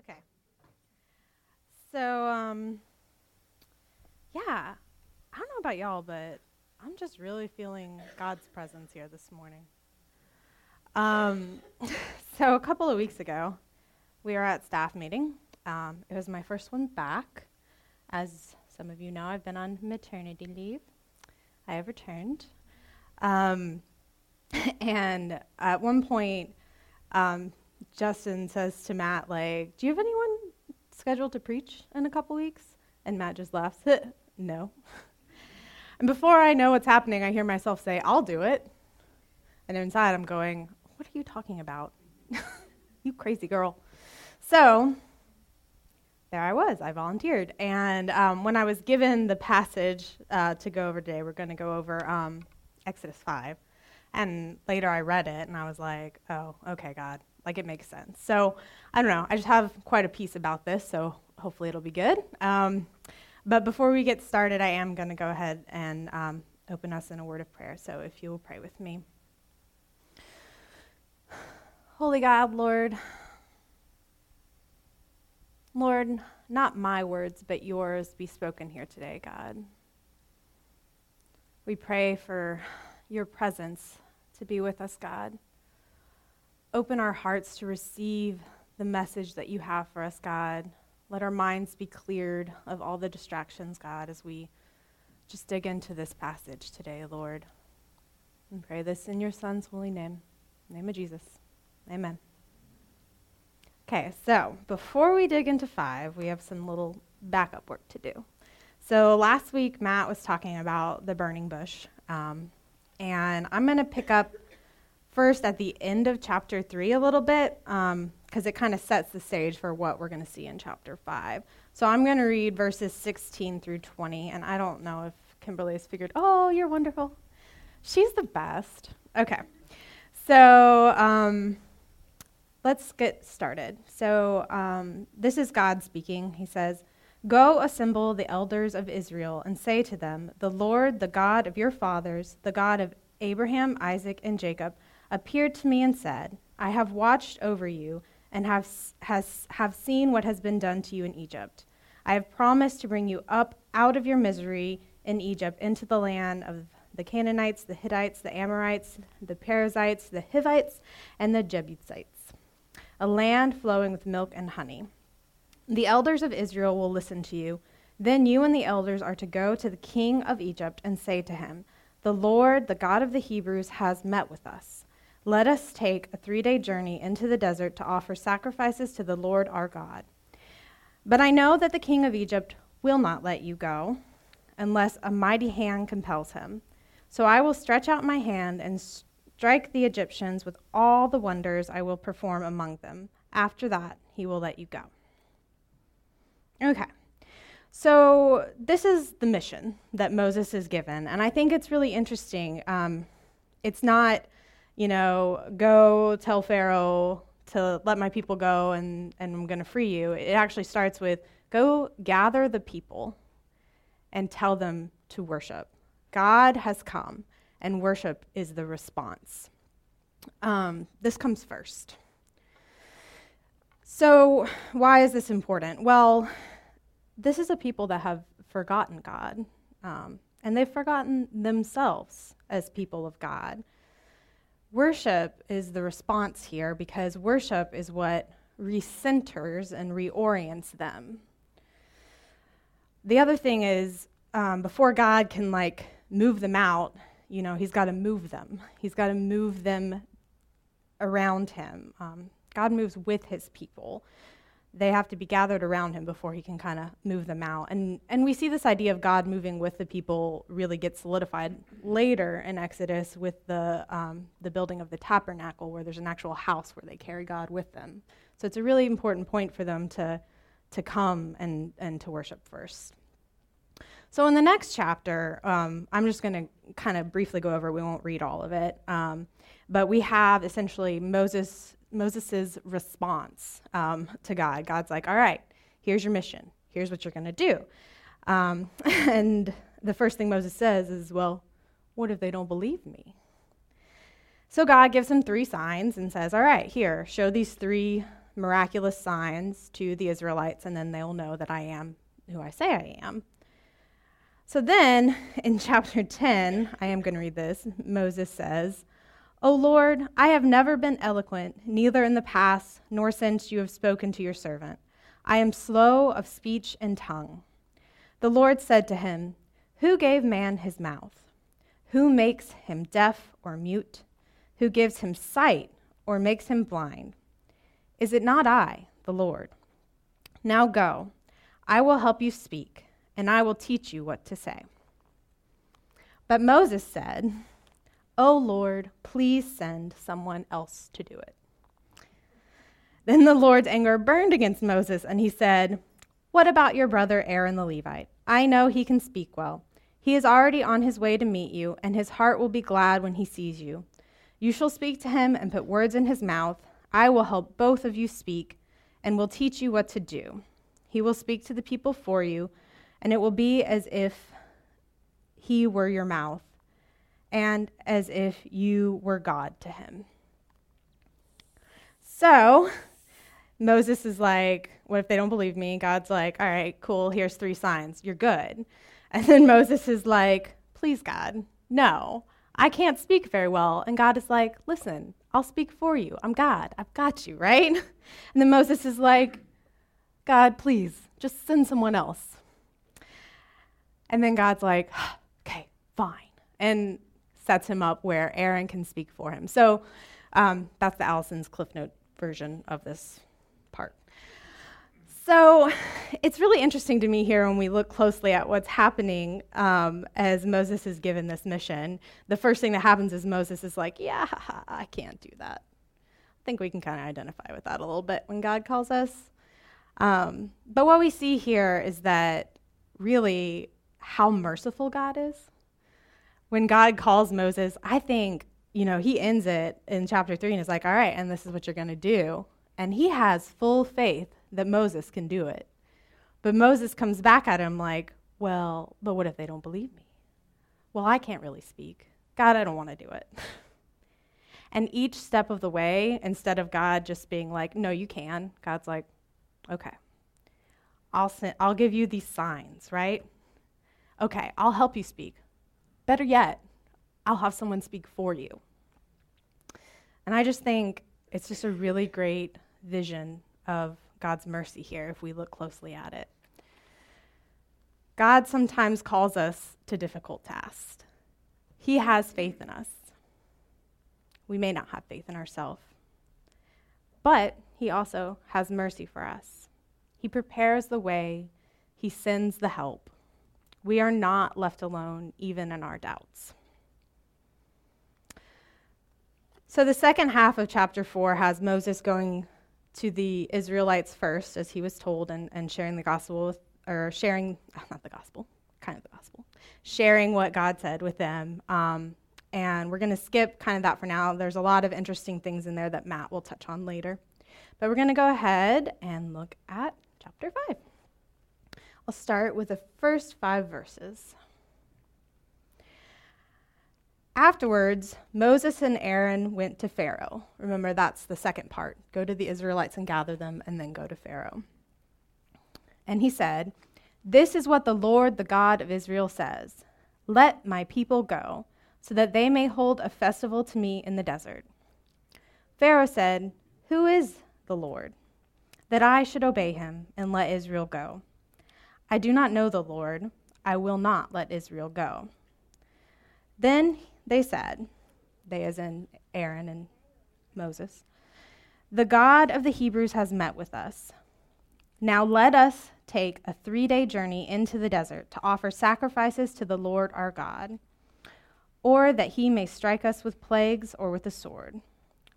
Okay. So, um, yeah, I don't know about y'all, but I'm just really feeling God's presence here this morning. Um, so, a couple of weeks ago, we were at staff meeting. Um, it was my first one back. As some of you know, I've been on maternity leave. I have returned. Um, and at one point, um, Justin says to Matt, like, do you have anyone scheduled to preach in a couple weeks? And Matt just laughs, no. and before I know what's happening, I hear myself say, I'll do it. And inside I'm going, what are you talking about? you crazy girl. So there I was. I volunteered. And um, when I was given the passage uh, to go over today, we're going to go over um, Exodus 5. And later I read it and I was like, oh, okay, God, like it makes sense. So I don't know. I just have quite a peace about this, so hopefully it'll be good. Um, but before we get started, I am going to go ahead and um, open us in a word of prayer. So if you will pray with me. Holy God, Lord, Lord, not my words, but yours be spoken here today, God. We pray for your presence to be with us, God. Open our hearts to receive the message that you have for us, God. Let our minds be cleared of all the distractions, God, as we just dig into this passage today, Lord. And pray this in your Son's holy name, name of Jesus. Amen. Okay, so before we dig into five, we have some little backup work to do. So last week, Matt was talking about the burning bush, um, and I'm going to pick up first at the end of chapter 3 a little bit because um, it kind of sets the stage for what we're going to see in chapter 5. So I'm going to read verses 16 through 20, and I don't know if Kimberly has figured, oh, you're wonderful. She's the best. Okay. So um, let's get started. So um, this is God speaking. He says, Go assemble the elders of Israel and say to them, The Lord, the God of your fathers, the God of Abraham, Isaac, and Jacob, appeared to me and said, I have watched over you and have, has, have seen what has been done to you in Egypt. I have promised to bring you up out of your misery in Egypt into the land of the Canaanites, the Hittites, the Amorites, the Perizzites, the Hivites, and the Jebusites, a land flowing with milk and honey. The elders of Israel will listen to you. Then you and the elders are to go to the king of Egypt and say to him, The Lord, the God of the Hebrews, has met with us. Let us take a three day journey into the desert to offer sacrifices to the Lord our God. But I know that the king of Egypt will not let you go unless a mighty hand compels him. So I will stretch out my hand and strike the Egyptians with all the wonders I will perform among them. After that, he will let you go. Okay. So, this is the mission that Moses is given, and I think it's really interesting. Um, it's not you know, go tell Pharaoh to let my people go and, and I'm going to free you. It actually starts with go gather the people and tell them to worship. God has come, and worship is the response. Um, this comes first. So, why is this important? Well, this is a people that have forgotten God, um, and they've forgotten themselves as people of God. Worship is the response here because worship is what recenters and reorients them. The other thing is, um, before God can like move them out, you know, He's got to move them. He's got to move them around Him. Um, God moves with His people they have to be gathered around him before he can kind of move them out. And, and we see this idea of God moving with the people really get solidified later in Exodus with the, um, the building of the tabernacle, where there's an actual house where they carry God with them. So it's a really important point for them to, to come and, and to worship first. So in the next chapter, um, I'm just going to kind of briefly go over. We won't read all of it, um, but we have essentially Moses Moses' response um, to God. God's like, all right, here's your mission. Here's what you're going to do. Um, and the first thing Moses says is, well, what if they don't believe me? So God gives him three signs and says, all right, here, show these three miraculous signs to the Israelites, and then they'll know that I am who I say I am. So then, in chapter 10, I am going to read this. Moses says, O Lord, I have never been eloquent, neither in the past nor since you have spoken to your servant. I am slow of speech and tongue. The Lord said to him, Who gave man his mouth? Who makes him deaf or mute? Who gives him sight or makes him blind? Is it not I, the Lord? Now go, I will help you speak, and I will teach you what to say. But Moses said, O Lord, please send someone else to do it. Then the Lord's anger burned against Moses, and he said, What about your brother Aaron the Levite? I know he can speak well. He is already on his way to meet you, and his heart will be glad when he sees you. You shall speak to him and put words in his mouth. I will help both of you speak, and will teach you what to do. He will speak to the people for you, and it will be as if he were your mouth, and as if you were God to him. So, Moses is like, What if they don't believe me? God's like, All right, cool, here's three signs. You're good. And then Moses is like, Please, God, no, I can't speak very well. And God is like, Listen, I'll speak for you. I'm God. I've got you, right? And then Moses is like, God, please, just send someone else. And then God's like, Okay, fine. And sets him up where Aaron can speak for him. So um, that's the Allison's Cliff Note version of this part. So it's really interesting to me here when we look closely at what's happening um, as Moses is given this mission. The first thing that happens is Moses is like, Yeah, I can't do that. I think we can kind of identify with that a little bit when God calls us. Um, but what we see here is that really how merciful God is. When God calls Moses, I think you know, he ends it in chapter 3 and is like, all right, and this is what you're going to do. And he has full faith that Moses can do it. But Moses comes back at him like, well, but what if they don't believe me? Well, I can't really speak. God, I don't want to do it. and each step of the way, instead of God just being like, no, you can, God's like, okay, I'll, send, I'll give you these signs, right? Okay, I'll help you speak. Better yet, I'll have someone speak for you. And I just think it's just a really great vision of God's mercy here if we look closely at it. God sometimes calls us to difficult tasks. He has faith in us. We may not have faith in ourselves. But he also has mercy for us. He prepares the way, he sends the help. We are not left alone, even in our doubts. So the second half of chapter 4 has Moses going to the Israelites first, as he was told, and, and sharing the gospel with, or sharing, not the gospel, kind of the gospel, sharing what God said with them. Um, and we're going to skip kind of that for now. There's a lot of interesting things in there that Matt will touch on later. But we're going to go ahead and look at chapter 5. I'll start with the first five verses. Afterwards, Moses and Aaron went to Pharaoh. Remember, that's the second part go to the Israelites and gather them, and then go to Pharaoh. And he said, This is what the Lord, the God of Israel, says Let my people go, so that they may hold a festival to me in the desert. Pharaoh said, Who is the Lord, that I should obey him and let Israel go? I do not know the Lord. I will not let Israel go. Then they said, they as in Aaron and Moses, the God of the Hebrews has met with us. Now let us take a three day journey into the desert to offer sacrifices to the Lord our God, or that he may strike us with plagues or with a sword.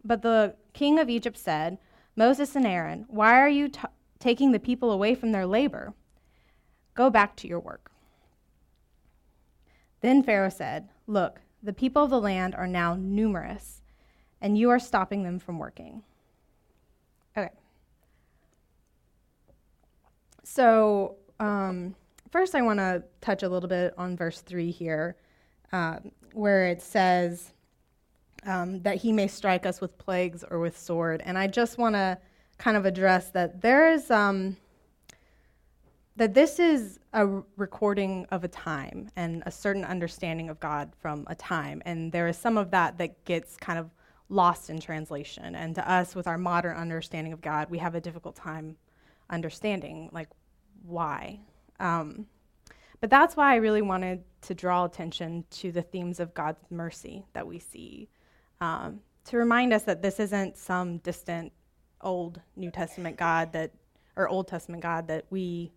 But the king of Egypt said, Moses and Aaron, why are you t- taking the people away from their labor? Go back to your work. Then Pharaoh said, Look, the people of the land are now numerous, and you are stopping them from working. Okay. So, um, first, I want to touch a little bit on verse 3 here, uh, where it says um, that he may strike us with plagues or with sword. And I just want to kind of address that there is um, that this is a recording of a time and a certain understanding of God from a time, and there is some of that that gets kind of lost in translation. And to us, with our modern understanding of God, we have a difficult time understanding like why. Um, but that's why I really wanted to draw attention to the themes of God's mercy that we see, um, to remind us that this isn't some distant old New Testament God that, or Old Testament God that we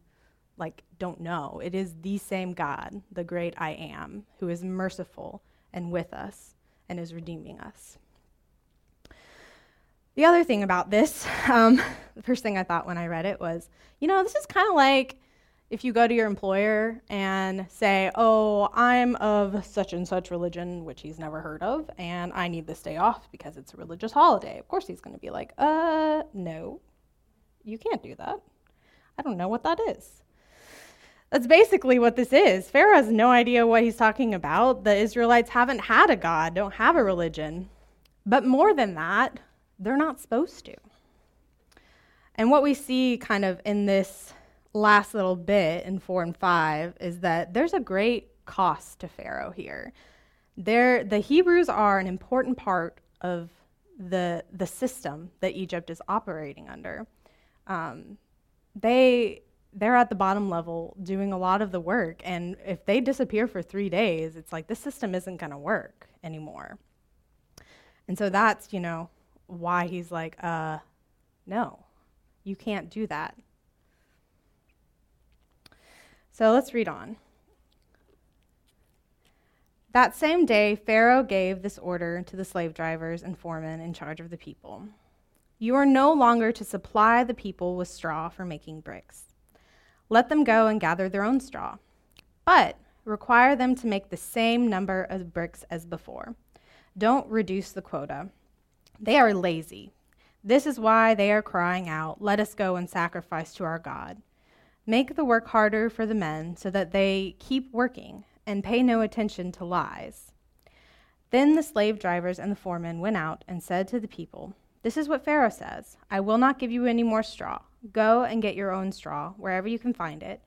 like don't know. It is the same God, the great I am, who is merciful and with us and is redeeming us. The other thing about this, um, the first thing I thought when I read it was, you know, this is kind of like if you go to your employer and say, Oh, I'm of such and such religion, which he's never heard of, and I need this day off because it's a religious holiday. Of course, he's going to be like, Uh, no, you can't do that. I don't know what that is. That's basically what this is. Pharaoh has no idea what he's talking about. The Israelites haven't had a God, don't have a religion. But more than that, they're not supposed to. And what we see kind of in this last little bit in 4 and 5 is that there's a great cost to Pharaoh here. There, the Hebrews are an important part of the, the system that Egypt is operating under. Um, they, they're at the bottom level doing a lot of the work. And if they disappear for three days, it's like this system isn't going to work anymore. And so that's, you know, why he's like, uh, no, you can't do that. So let's read on. That same day, Pharaoh gave this order to the slave drivers and foremen in charge of the people You are no longer to supply the people with straw for making bricks. Let them go and gather their own straw, but require them to make the same number of bricks as before. Don't reduce the quota. They are lazy. This is why they are crying out, Let us go and sacrifice to our God. Make the work harder for the men so that they keep working and pay no attention to lies. Then the slave drivers and the foremen went out and said to the people, This is what Pharaoh says I will not give you any more straw. Go and get your own straw wherever you can find it,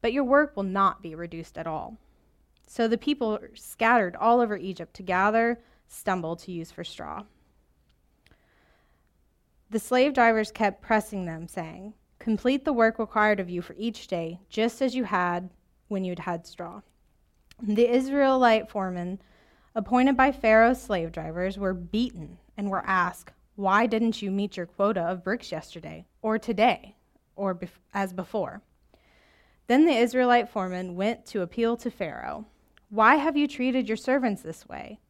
but your work will not be reduced at all. So the people scattered all over Egypt to gather stubble to use for straw. The slave drivers kept pressing them, saying, Complete the work required of you for each day, just as you had when you'd had straw. The Israelite foremen, appointed by Pharaoh's slave drivers, were beaten and were asked, Why didn't you meet your quota of bricks yesterday, or today, or bef- as before? Then the Israelite foreman went to appeal to Pharaoh. Why have you treated your servants this way?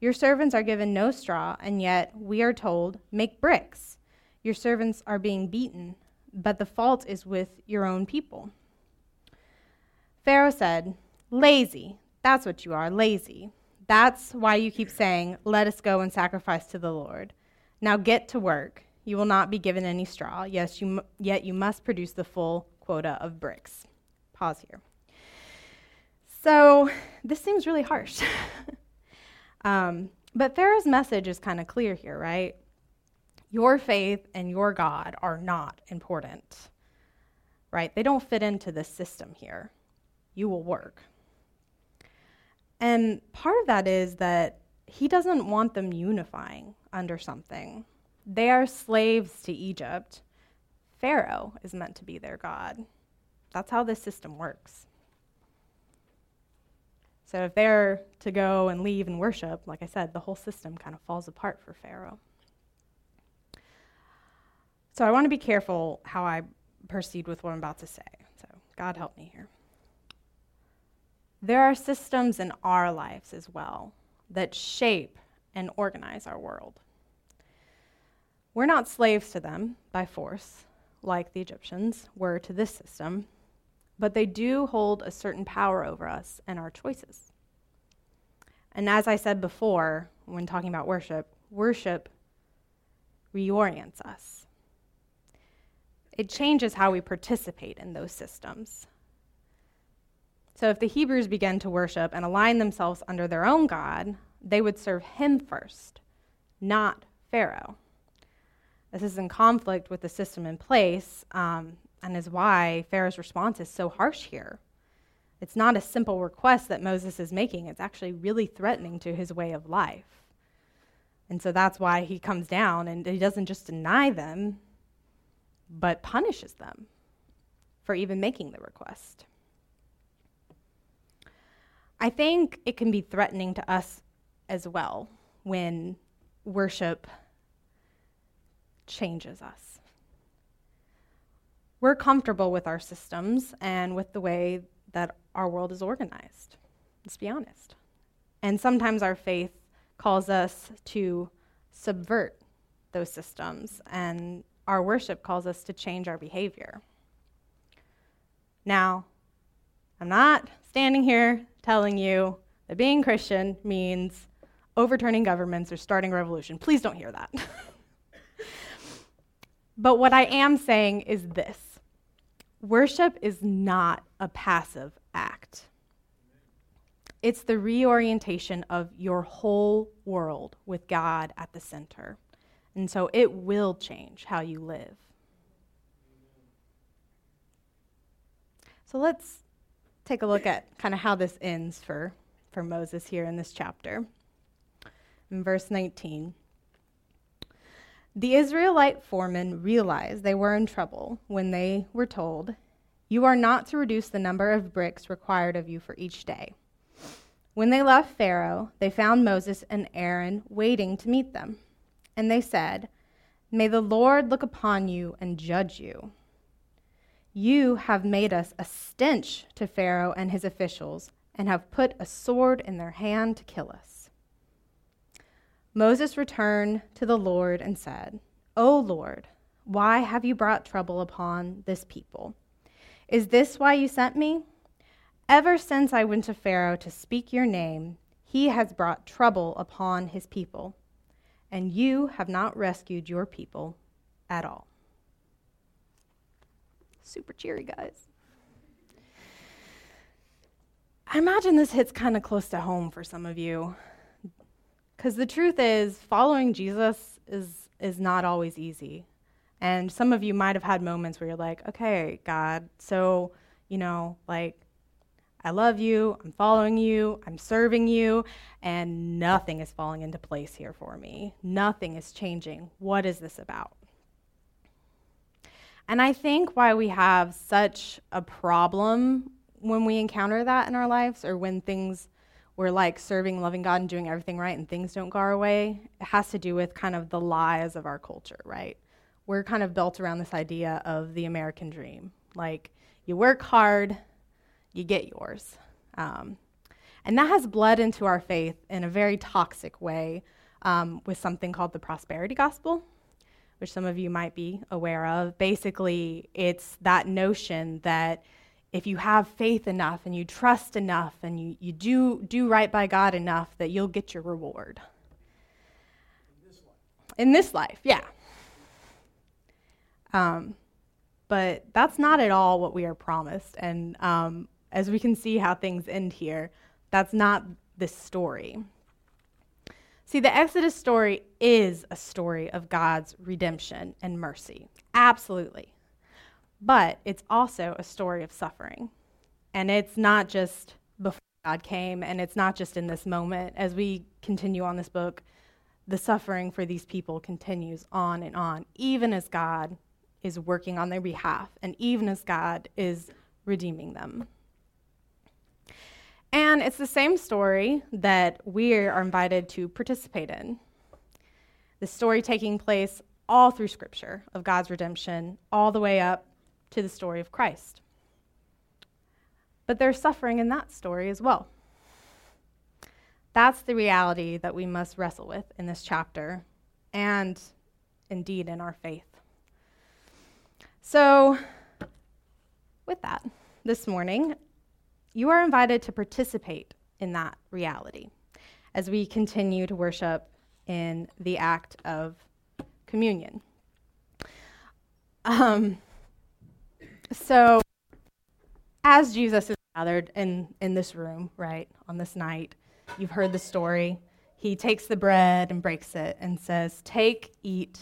Your servants are given no straw, and yet we are told, Make bricks. Your servants are being beaten, but the fault is with your own people. Pharaoh said, Lazy. That's what you are, lazy. That's why you keep saying, Let us go and sacrifice to the Lord. Now get to work. You will not be given any straw. Yes, you, yet you must produce the full quota of bricks. Pause here. So this seems really harsh. um, but Pharaoh's message is kind of clear here, right? Your faith and your God are not important, right? They don't fit into the system here. You will work. And part of that is that he doesn't want them unifying under something. They are slaves to Egypt. Pharaoh is meant to be their God. That's how this system works. So if they're to go and leave and worship, like I said, the whole system kind of falls apart for Pharaoh. So I want to be careful how I proceed with what I'm about to say. So God help me here. There are systems in our lives as well that shape and organize our world. We're not slaves to them by force, like the Egyptians were to this system, but they do hold a certain power over us and our choices. And as I said before, when talking about worship, worship reorients us it changes how we participate in those systems. So if the Hebrews began to worship and align themselves under their own God, they would serve him first, not Pharaoh. This is in conflict with the system in place, um, and is why Pharaoh's response is so harsh here. It's not a simple request that Moses is making, it's actually really threatening to his way of life. And so that's why he comes down and he doesn't just deny them, but punishes them for even making the request. I think it can be threatening to us as well when worship changes us. We're comfortable with our systems and with the way that our world is organized. Let's be honest. And sometimes our faith calls us to subvert those systems, and our worship calls us to change our behavior. Now, I'm not standing here telling you that being Christian means overturning governments or starting a revolution. Please don't hear that. but what I am saying is this worship is not a passive act. It's the reorientation of your whole world with God at the center. And so it will change how you live. So let's take a look at kind of how this ends for, for Moses here in this chapter. In verse 19, the Israelite foremen realized they were in trouble when they were told, You are not to reduce the number of bricks required of you for each day. When they left Pharaoh, they found Moses and Aaron waiting to meet them. And they said, May the Lord look upon you and judge you. You have made us a stench to Pharaoh and his officials, and have put a sword in their hand to kill us. Moses returned to the Lord and said, O Lord, why have you brought trouble upon this people? Is this why you sent me? Ever since I went to Pharaoh to speak your name, he has brought trouble upon his people, and you have not rescued your people at all. Super cheery, guys. I imagine this hits kind of close to home for some of you. Because the truth is, following Jesus is, is not always easy. And some of you might have had moments where you're like, okay, God, so, you know, like, I love you, I'm following you, I'm serving you, and nothing is falling into place here for me. Nothing is changing. What is this about? And I think why we have such a problem when we encounter that in our lives or when things we're like serving, loving God, and doing everything right, and things don't go our way, it has to do with kind of the lies of our culture, right? We're kind of built around this idea of the American dream. Like, you work hard, you get yours. Um, and that has bled into our faith in a very toxic way um, with something called the prosperity gospel, which some of you might be aware of. Basically, it's that notion that if you have faith enough and you trust enough and you, you do, do right by God enough, that you'll get your reward. In this life, yeah. Um, but that's not at all what we are promised. And um, as we can see how things end here, that's not this story. See, the Exodus story is a story of God's redemption and mercy. Absolutely. But it's also a story of suffering. And it's not just before God came, and it's not just in this moment. As we continue on this book, the suffering for these people continues on and on, even as God is working on their behalf, and even as God is redeeming them. And it's the same story that we are invited to participate in. The story taking place all through Scripture of God's redemption, all the way up to the story of Christ. But there's suffering in that story as well. That's the reality that we must wrestle with in this chapter and indeed in our faith. So, with that, this morning, you are invited to participate in that reality as we continue to worship in the act of communion. Um, so, as Jesus is gathered in, in this room, right, on this night, you've heard the story. He takes the bread and breaks it and says, Take, eat.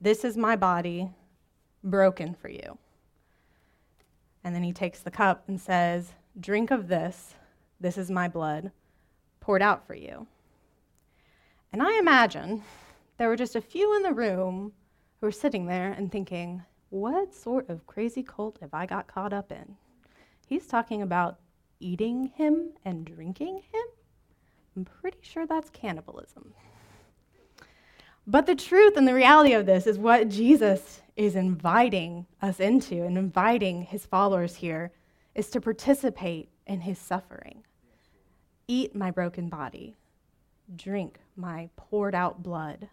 This is my body broken for you. And then he takes the cup and says, Drink of this. This is my blood poured out for you. And I imagine there were just a few in the room who were sitting there and thinking, What sort of crazy cult have I got caught up in? He's talking about eating him and drinking him? I'm pretty sure that's cannibalism. But the truth and the reality of this is what Jesus is inviting us into and inviting his followers here is to participate in his suffering. Eat my broken body, drink my poured out blood,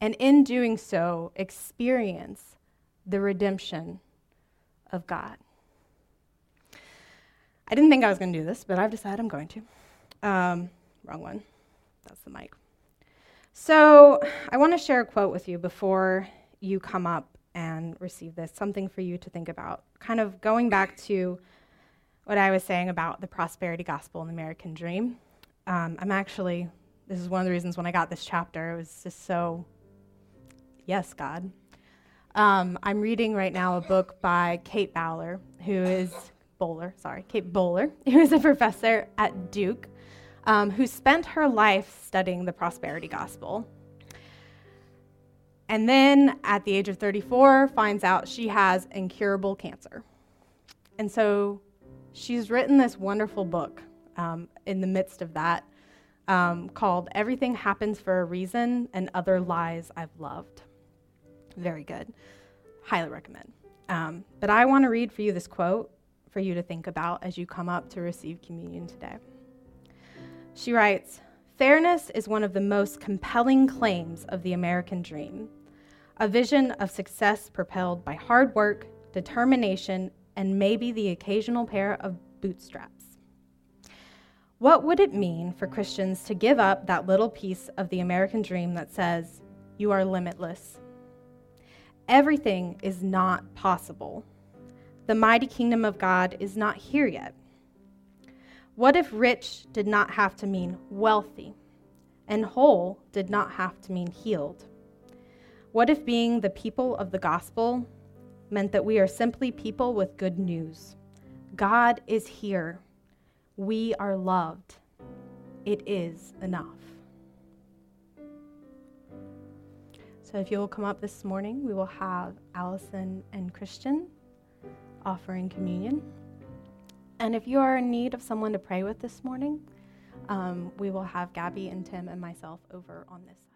and in doing so, experience the redemption of God. I didn't think I was going to do this, but I've decided I'm going to. Um, wrong one. That's the mic. So, I want to share a quote with you before you come up and receive this, something for you to think about. Kind of going back to what I was saying about the prosperity gospel and the American dream. Um, I'm actually, this is one of the reasons when I got this chapter, it was just so, yes, God. Um, I'm reading right now a book by Kate Bowler, who is Bowler, sorry, Kate Bowler, who is a professor at Duke, um, who spent her life studying the prosperity gospel. And then at the age of 34, finds out she has incurable cancer. And so she's written this wonderful book um, in the midst of that um, called Everything Happens for a Reason and Other Lies I've Loved. Very good. Highly recommend. Um, but I want to read for you this quote for you to think about as you come up to receive communion today. She writes Fairness is one of the most compelling claims of the American dream, a vision of success propelled by hard work, determination, and maybe the occasional pair of bootstraps. What would it mean for Christians to give up that little piece of the American dream that says, You are limitless? Everything is not possible the mighty kingdom of God is not here yet. What if rich did not have to mean wealthy, and whole did not have to mean healed? What if being the people of the gospel meant that we are simply people with good news? God is here. We are loved. It is enough. So, if you'll come up this morning, we will have Allison and Christian offering communion. And if you are in need of someone to pray with this morning, um, we will have Gabby and Tim and myself over on this side.